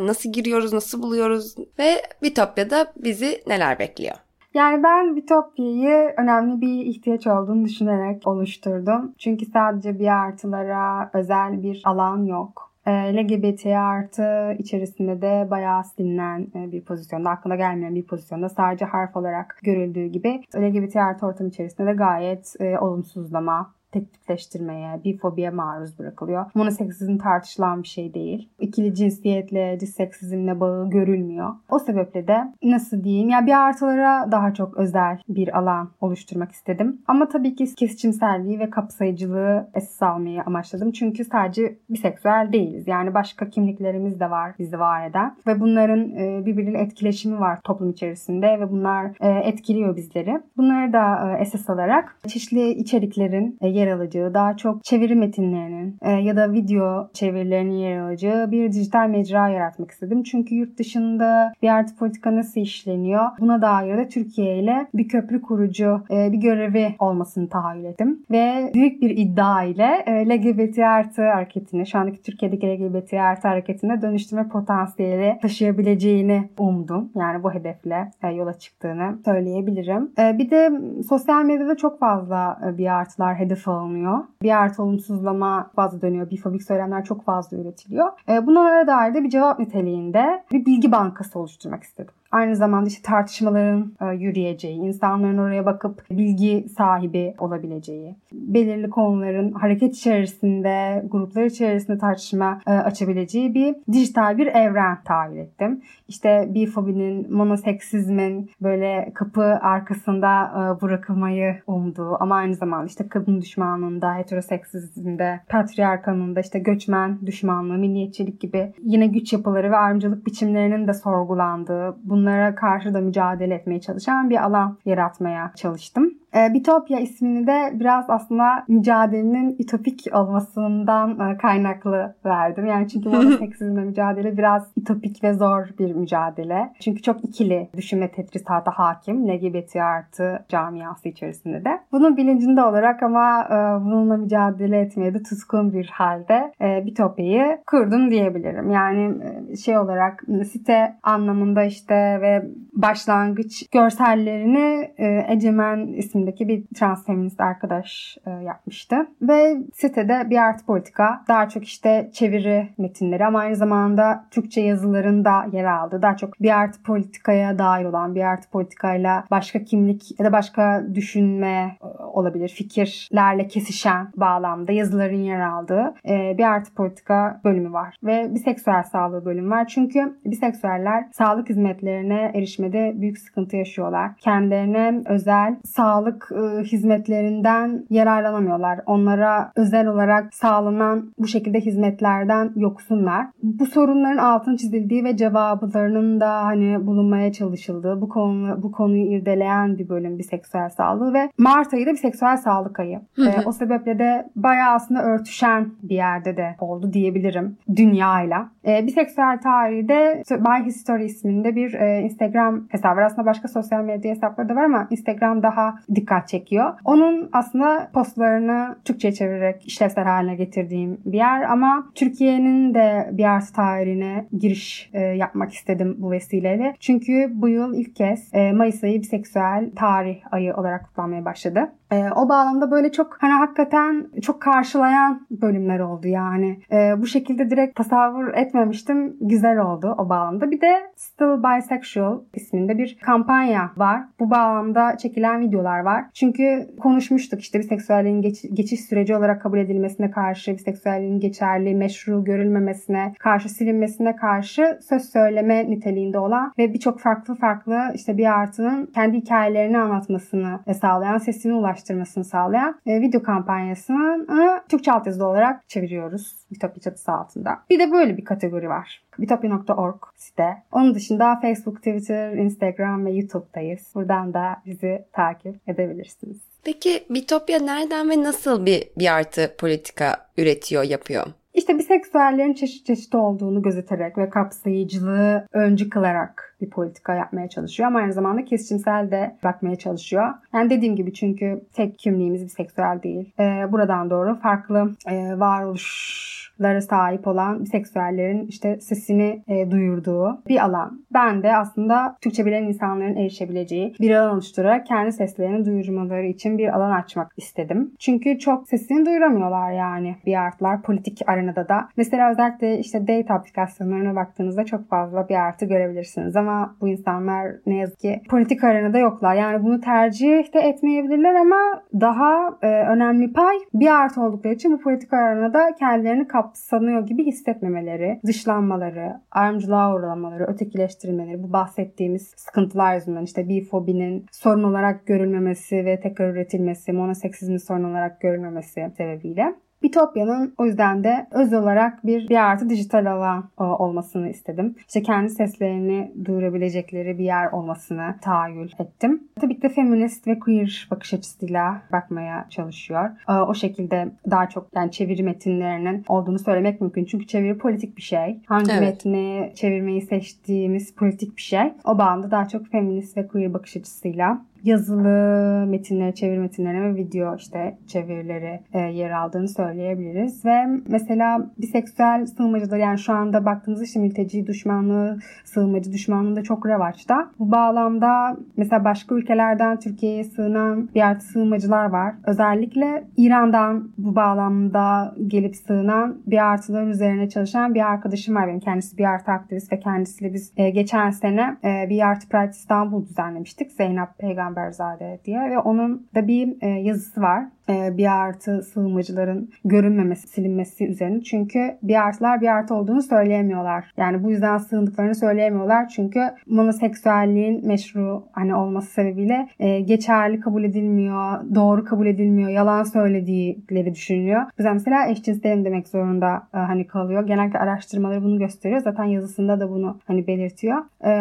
nasıl giriyoruz, nasıl buluyoruz? Ve Bitopya'da bizi neler bekliyor? Yani ben Bitopya'yı önemli bir ihtiyaç olduğunu düşünerek oluşturdum. Çünkü sadece bir artılara özel bir alan yok. E, LGBT artı içerisinde de bayağı silinen e, bir pozisyonda, aklına gelmeyen bir pozisyonda sadece harf olarak görüldüğü gibi LGBT artı ortam içerisinde de gayet e, olumsuzlama, tek tipleştirmeye, bifobiye maruz bırakılıyor. Monoseksizm tartışılan bir şey değil. İkili cinsiyetle, disseksizmle bağı görülmüyor. O sebeple de nasıl diyeyim ya bir artılara daha çok özel bir alan oluşturmak istedim. Ama tabii ki kesişimselliği ve kapsayıcılığı esas almayı amaçladım. Çünkü sadece biseksüel değiliz. Yani başka kimliklerimiz de var bizi var eden. Ve bunların e, birbiriyle etkileşimi var toplum içerisinde ve bunlar e, etkiliyor bizleri. Bunları da e, esas alarak çeşitli içeriklerin yer alacağı, daha çok çeviri metinlerinin e, ya da video çevirilerinin yer alacağı bir dijital mecra yaratmak istedim. Çünkü yurt dışında bir artı politika nasıl işleniyor? Buna dair de Türkiye ile bir köprü kurucu e, bir görevi olmasını tahayyül ettim. Ve büyük bir iddia ile e, LGBT artı hareketini, şu andaki Türkiye'deki LGBT artı hareketine dönüştürme potansiyeli taşıyabileceğini umdum. Yani bu hedefle e, yola çıktığını söyleyebilirim. E, bir de sosyal medyada çok fazla e, bir artılar hedef alınıyor. Bir artı olumsuzlama fazla dönüyor. Bifobik söylemler çok fazla üretiliyor. E, bunlara dair de bir cevap niteliğinde bir bilgi bankası oluşturmak istedim. Aynı zamanda işte tartışmaların e, yürüyeceği, insanların oraya bakıp bilgi sahibi olabileceği, belirli konuların hareket içerisinde, gruplar içerisinde tartışma e, açabileceği bir dijital bir evren tahayyül ettim. İşte bifobinin, monoseksizmin böyle kapı arkasında e, bırakılmayı umduğu ama aynı zamanda işte kadın düşmanlığında, heteroseksizmde, patriarkanında, işte göçmen düşmanlığı, milliyetçilik gibi yine güç yapıları ve ayrımcılık biçimlerinin de sorgulandığı, bunun bunlara karşı da mücadele etmeye çalışan bir alan yaratmaya çalıştım. E, Bitopya ismini de biraz aslında mücadelenin ütopik olmasından e, kaynaklı verdim. Yani çünkü monoseksizmle mücadele biraz ütopik ve zor bir mücadele. Çünkü çok ikili düşünme tedrisata hakim LGBT artı camiası içerisinde de. Bunun bilincinde olarak ama e, bununla mücadele etmeye de tutkun bir halde e, Bitopya'yı kurdum diyebilirim. Yani e, şey olarak site anlamında işte ve başlangıç görsellerini e, Ecemen ismi isimdeki bir transfeminist arkadaş e, yapmıştı. Ve sitede bir art politika daha çok işte çeviri metinleri ama aynı zamanda Türkçe yazıların da yer aldı. Daha çok bir art politikaya dair olan bir art politikayla başka kimlik ya da başka düşünme e, olabilir. Fikirlerle kesişen bağlamda yazıların yer aldığı e, bir art politika bölümü var. Ve biseksüel sağlığı bölümü var. Çünkü biseksüeller sağlık hizmetlerine erişmede büyük sıkıntı yaşıyorlar. Kendilerine özel sağlık e, hizmetlerinden yararlanamıyorlar. Onlara özel olarak sağlanan bu şekilde hizmetlerden yoksunlar. Bu sorunların altın çizildiği ve cevaplarının da hani bulunmaya çalışıldığı bu konu bu konuyu irdeleyen bir bölüm bir seksüel sağlığı ve Mart ayı da bir seksüel sağlık ayı. Hı hı. E, o sebeple de bayağı aslında örtüşen bir yerde de oldu diyebilirim dünyayla. E, biseksüel tarihi de By History isminde bir e, Instagram hesabı var. Aslında başka sosyal medya hesapları da var ama Instagram daha dikkat çekiyor. Onun aslında postlarını Türkçe'ye çevirerek işlevsel haline getirdiğim bir yer ama Türkiye'nin de bir art tarihine giriş e, yapmak istedim bu vesileyle. Çünkü bu yıl ilk kez e, Mayıs ayı biseksüel tarih ayı olarak kutlanmaya başladı. E, o bağlamda böyle çok hani hakikaten çok karşılayan bölümler oldu yani. E, bu şekilde direkt tasavvur etmemiştim. Güzel oldu o bağlamda. Bir de Still Bisexual isminde bir kampanya var. Bu bağlamda çekilen videolar var. Çünkü konuşmuştuk işte bir seksüelliğin geç, geçiş süreci olarak kabul edilmesine karşı, bir seksüelliğin geçerli, meşru görülmemesine karşı, silinmesine karşı söz söyleme niteliğinde olan ve birçok farklı farklı işte bir artının kendi hikayelerini anlatmasını sağlayan, sesini ulaştıran ulaştırmasını sağlayan e, video kampanyasını Türkçe altyazılı olarak çeviriyoruz Bitopya çatısı altında. Bir de böyle bir kategori var. Bitopya.org site. Onun dışında Facebook, Twitter, Instagram ve YouTube'dayız. Buradan da bizi takip edebilirsiniz. Peki Bitopya nereden ve nasıl bir bir artı politika üretiyor, yapıyor? İşte biseksüellerin çeşit çeşit olduğunu gözeterek ve kapsayıcılığı öncü kılarak bir politika yapmaya çalışıyor ama aynı zamanda kesişimsel de bakmaya çalışıyor. Yani dediğim gibi çünkü tek kimliğimiz biseksüel değil. Ee, buradan doğru farklı e, varoluş lara sahip olan biseksüellerin işte sesini e, duyurduğu bir alan. Ben de aslında Türkçe bilen insanların erişebileceği bir alan oluşturarak kendi seslerini duyurmaları için bir alan açmak istedim. Çünkü çok sesini duyuramıyorlar yani bir artlar politik arenada da. Mesela özellikle işte date aplikasyonlarına baktığınızda çok fazla bir artı görebilirsiniz ama bu insanlar ne yazık ki politik arenada yoklar. Yani bunu tercih de etmeyebilirler ama daha e, önemli pay bir artı oldukları için bu politik arenada kendilerini kap kapsanıyor gibi hissetmemeleri, dışlanmaları, ayrımcılığa uğramaları, ötekileştirilmeleri, bu bahsettiğimiz sıkıntılar yüzünden işte bifobinin sorun olarak görülmemesi ve tekrar üretilmesi, monoseksizmin sorun olarak görülmemesi sebebiyle Bitopya'nın o yüzden de öz olarak bir bir artı dijital alan e, olmasını istedim. İşte kendi seslerini duyurabilecekleri bir yer olmasını tahayyül ettim. Tabii ki de feminist ve queer bakış açısıyla bakmaya çalışıyor. E, o şekilde daha çok yani çeviri metinlerinin olduğunu söylemek mümkün. Çünkü çeviri politik bir şey. Hangi evet. metni çevirmeyi seçtiğimiz politik bir şey. O bağlamda daha çok feminist ve queer bakış açısıyla yazılı metinleri, çeviri metinlerine ve video işte çevirileri e, yer aldığını söyleyebiliriz. Ve mesela biseksüel sığınmacılar yani şu anda baktığımızda işte mülteci düşmanlığı, sığınmacı düşmanlığı da çok revaçta. Bu bağlamda mesela başka ülkelerden Türkiye'ye sığınan artı sığınmacılar var. Özellikle İran'dan bu bağlamda gelip sığınan bir artılar üzerine çalışan bir arkadaşım var benim. Kendisi bir artı aktivist ve kendisiyle biz e, geçen sene e, bir artı Pride İstanbul düzenlemiştik. Zeynep Peygamber Peygamberzade diye ve onun da bir e, yazısı var. E, bir artı sığınmacıların görünmemesi, silinmesi üzerine. Çünkü bir artılar bir artı olduğunu söyleyemiyorlar. Yani bu yüzden sığındıklarını söyleyemiyorlar. Çünkü monoseksüelliğin meşru hani olması sebebiyle e, geçerli kabul edilmiyor, doğru kabul edilmiyor, yalan söylediğileri düşünülüyor. Bize mesela eşcinselim demek zorunda e, hani kalıyor. Genellikle araştırmaları bunu gösteriyor. Zaten yazısında da bunu hani belirtiyor.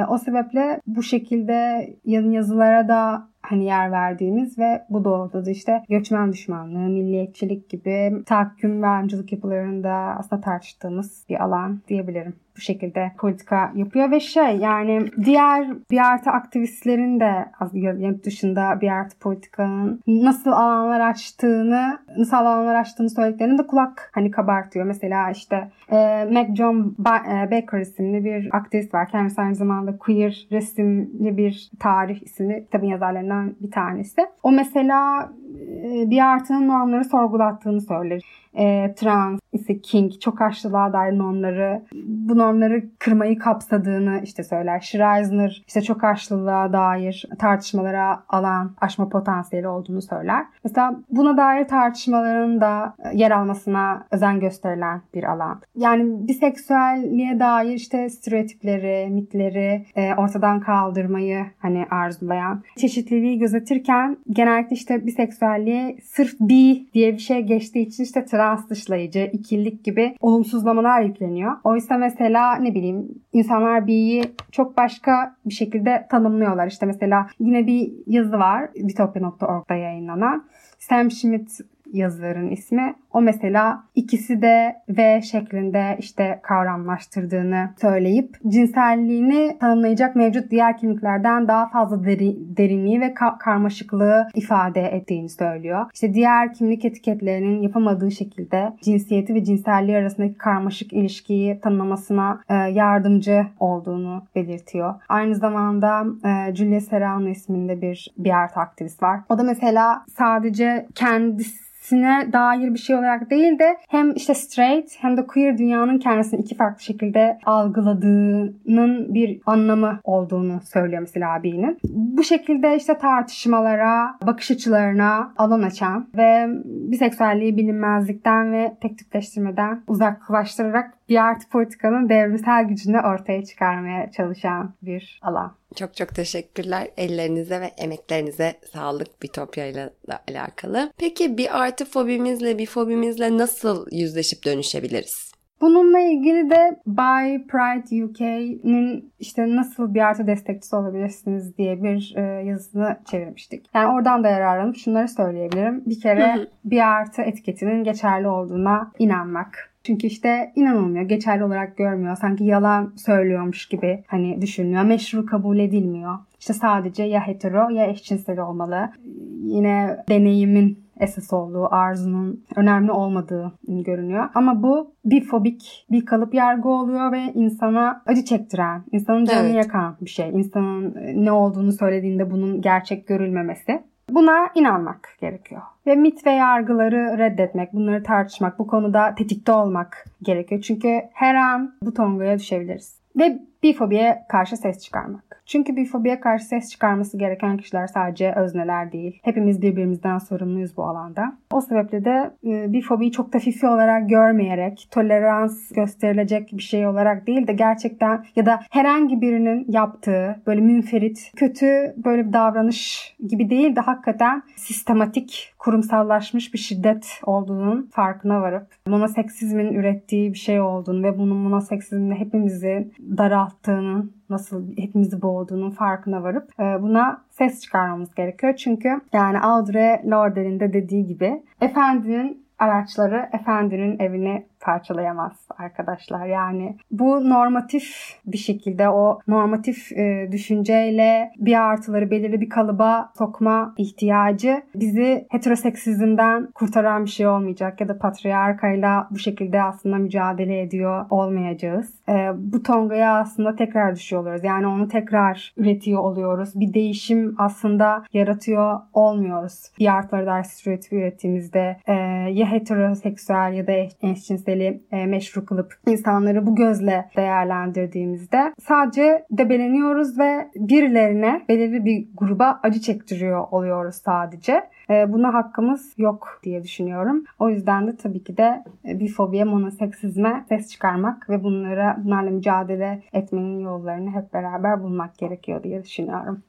O sebeple bu şekilde yazılara da hani yer verdiğimiz ve bu doğrultuda işte göçmen düşmanlığı, milliyetçilik gibi tahakküm ve ayrımcılık yapılarında aslında tartıştığımız bir alan diyebilirim bu şekilde politika yapıyor ve şey yani diğer bir artı aktivistlerin de yurt dışında bir artı politikanın nasıl alanlar açtığını nasıl alanlar açtığını söylediklerinde de kulak hani kabartıyor. Mesela işte e, Mac John ba- e, Baker isimli bir aktivist var. Kendisi aynı zamanda queer resimli bir tarih isimli kitabın yazarlarından bir tanesi. O mesela bir artının normları sorgulattığını söyler. e, trans, ise kink, çok açlılığa dair normları, bu normları kırmayı kapsadığını işte söyler. Schreisner işte çok açlılığa dair tartışmalara alan, aşma potansiyeli olduğunu söyler. Mesela buna dair tartışmaların da yer almasına özen gösterilen bir alan. Yani biseksüelliğe dair işte stereotipleri, mitleri e, ortadan kaldırmayı hani arzulayan, çeşitliliği gözetirken genellikle işte biseksüelliğe sırf bi diye bir şey geçtiği için işte trans dışlayıcı, ikillik gibi olumsuzlamalar yükleniyor. Oysa mesela ne bileyim insanlar bi'yi çok başka bir şekilde tanımlıyorlar. İşte mesela yine bir yazı var bitopya.org'da yayınlanan. Sam Schmidt yazarın ismi. O mesela ikisi de V şeklinde işte kavramlaştırdığını söyleyip cinselliğini tanımlayacak mevcut diğer kimliklerden daha fazla deri, derinliği ve ka- karmaşıklığı ifade ettiğini söylüyor. İşte diğer kimlik etiketlerinin yapamadığı şekilde cinsiyeti ve cinselliği arasındaki karmaşık ilişkiyi tanımlamasına e, yardımcı olduğunu belirtiyor. Aynı zamanda e, Julia Serrano isminde bir bir art aktivist var. O da mesela sadece kendisi cinsine dair bir şey olarak değil de hem işte straight hem de queer dünyanın kendisini iki farklı şekilde algıladığının bir anlamı olduğunu söylüyor mesela abinin. Bu şekilde işte tartışmalara, bakış açılarına alan açan ve biseksüelliği bilinmezlikten ve tek tipleştirmeden uzaklaştırarak bir artı politikanın devrimsel gücünü ortaya çıkarmaya çalışan bir alan. Çok çok teşekkürler. Ellerinize ve emeklerinize sağlık Bitopya ile alakalı. Peki bir artı fobimizle, bir fobimizle nasıl yüzleşip dönüşebiliriz? Bununla ilgili de By Pride UK'nin işte nasıl bir artı destekçisi olabilirsiniz diye bir e, yazısını çevirmiştik. Yani oradan da yararlanıp şunları söyleyebilirim. Bir kere bir artı etiketinin geçerli olduğuna inanmak. Çünkü işte inanılmıyor, geçerli olarak görmüyor. Sanki yalan söylüyormuş gibi hani düşünülüyor. Meşru kabul edilmiyor. İşte sadece ya hetero ya eşcinsel olmalı. Yine deneyimin esas olduğu, arzunun önemli olmadığı görünüyor. Ama bu bir fobik, bir kalıp yargı oluyor ve insana acı çektiren, insanın canını evet. yakan bir şey. İnsanın ne olduğunu söylediğinde bunun gerçek görülmemesi. Buna inanmak gerekiyor. Ve mit ve yargıları reddetmek, bunları tartışmak, bu konuda tetikte olmak gerekiyor. Çünkü her an bu tongaya düşebiliriz. Ve bifobiye karşı ses çıkarmak. Çünkü bir fobiye karşı ses çıkarması gereken kişiler sadece özneler değil. Hepimiz birbirimizden sorumluyuz bu alanda. O sebeple de e, bir fobiyi çok da fifi olarak görmeyerek, tolerans gösterilecek bir şey olarak değil de gerçekten ya da herhangi birinin yaptığı böyle münferit, kötü böyle bir davranış gibi değil de hakikaten sistematik, kurumsallaşmış bir şiddet olduğunun farkına varıp monoseksizmin ürettiği bir şey olduğunu ve bunun monoseksizmle hepimizi daralttığının nasıl hepimizi boğduğunun farkına varıp e, buna ses çıkarmamız gerekiyor. Çünkü yani Audre Lorde'nin de dediği gibi efendinin araçları efendinin evini parçalayamaz arkadaşlar. Yani bu normatif bir şekilde o normatif e, düşünceyle bir artıları belirli bir kalıba sokma ihtiyacı bizi heteroseksizmden kurtaran bir şey olmayacak ya da patriarkayla bu şekilde aslında mücadele ediyor olmayacağız. E, bu tongaya aslında tekrar düşüyor oluyoruz. Yani onu tekrar üretiyor oluyoruz. Bir değişim aslında yaratıyor olmuyoruz. Bir artıları dair stereotip ürettiğimizde e, ya heteroseksüel ya da eşcinsel cinseli e, meşru kılıp insanları bu gözle değerlendirdiğimizde sadece debeleniyoruz ve birilerine belirli bir gruba acı çektiriyor oluyoruz sadece. E, buna hakkımız yok diye düşünüyorum. O yüzden de tabii ki de e, bir fobiye, monoseksizme ses çıkarmak ve bunlara bunlarla mücadele etmenin yollarını hep beraber bulmak gerekiyor diye düşünüyorum.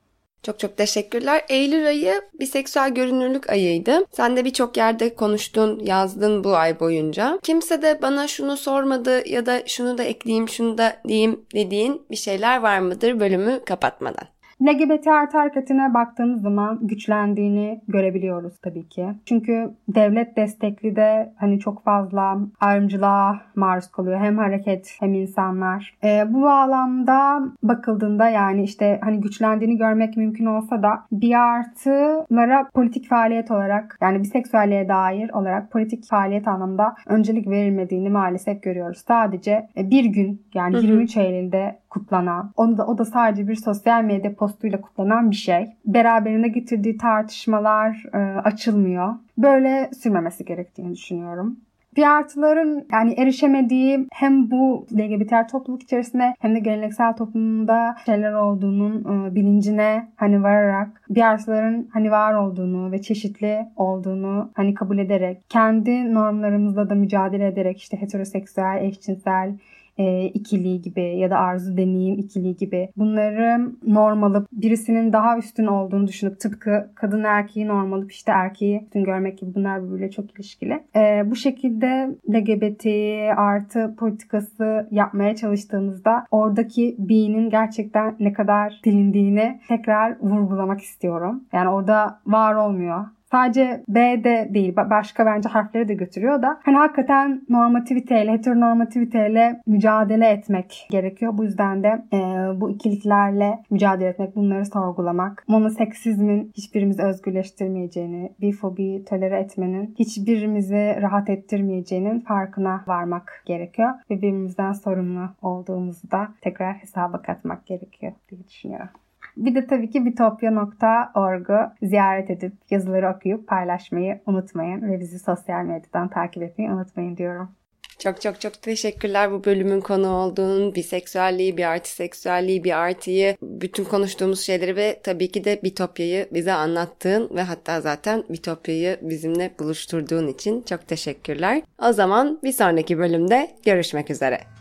Çok çok teşekkürler. Eylül ayı biseksüel görünürlük ayıydı. Sen de birçok yerde konuştun, yazdın bu ay boyunca. Kimse de bana şunu sormadı ya da şunu da ekleyeyim, şunu da diyeyim dediğin bir şeyler var mıdır bölümü kapatmadan? LGBT artı hareketine baktığımız zaman güçlendiğini görebiliyoruz tabii ki. Çünkü devlet destekli de hani çok fazla ayrımcılığa maruz kalıyor. Hem hareket hem insanlar. E, bu bağlamda bakıldığında yani işte hani güçlendiğini görmek mümkün olsa da bir artılara politik faaliyet olarak yani biseksüelliğe dair olarak politik faaliyet anlamında öncelik verilmediğini maalesef görüyoruz. Sadece bir gün yani 23 Eylül'de kutlanan, onu da o da sadece bir sosyal medya postuyla kutlanan bir şey. Beraberinde getirdiği tartışmalar e, açılmıyor. Böyle sürmemesi gerektiğini düşünüyorum. Bir artıların yani erişemediği hem bu LGBT topluluk içerisinde hem de geleneksel toplumda şeyler olduğunun e, bilincine hani vararak bir artıların hani var olduğunu ve çeşitli olduğunu hani kabul ederek kendi normlarımızla da mücadele ederek işte heteroseksüel, eşcinsel, e, ikiliği gibi ya da arzu deneyim ikiliği gibi bunları norm alıp birisinin daha üstün olduğunu düşünüp tıpkı kadın erkeği norm alıp işte erkeği üstün görmek gibi bunlar birbiriyle çok ilişkili. E, bu şekilde LGBT artı politikası yapmaya çalıştığımızda oradaki B'nin gerçekten ne kadar dilindiğini tekrar vurgulamak istiyorum. Yani orada var olmuyor sadece B de değil başka bence harfleri de götürüyor da hani hakikaten normativiteyle, heteronormativiteyle mücadele etmek gerekiyor. Bu yüzden de e, bu ikiliklerle mücadele etmek, bunları sorgulamak, monoseksizmin hiçbirimizi özgürleştirmeyeceğini, bifobi tolere etmenin hiçbirimizi rahat ettirmeyeceğinin farkına varmak gerekiyor. Ve birbirimizden sorumlu olduğumuzu da tekrar hesaba katmak gerekiyor diye düşünüyorum. Bir de tabii ki bitopya.org'u ziyaret edip yazıları okuyup paylaşmayı unutmayın ve bizi sosyal medyadan takip etmeyi unutmayın diyorum. Çok çok çok teşekkürler bu bölümün konu olduğun biseksüelliği, bir artiseksüelliği, bir artıyı, bütün konuştuğumuz şeyleri ve tabii ki de Bitopya'yı bize anlattığın ve hatta zaten Bitopya'yı bizimle buluşturduğun için çok teşekkürler. O zaman bir sonraki bölümde görüşmek üzere.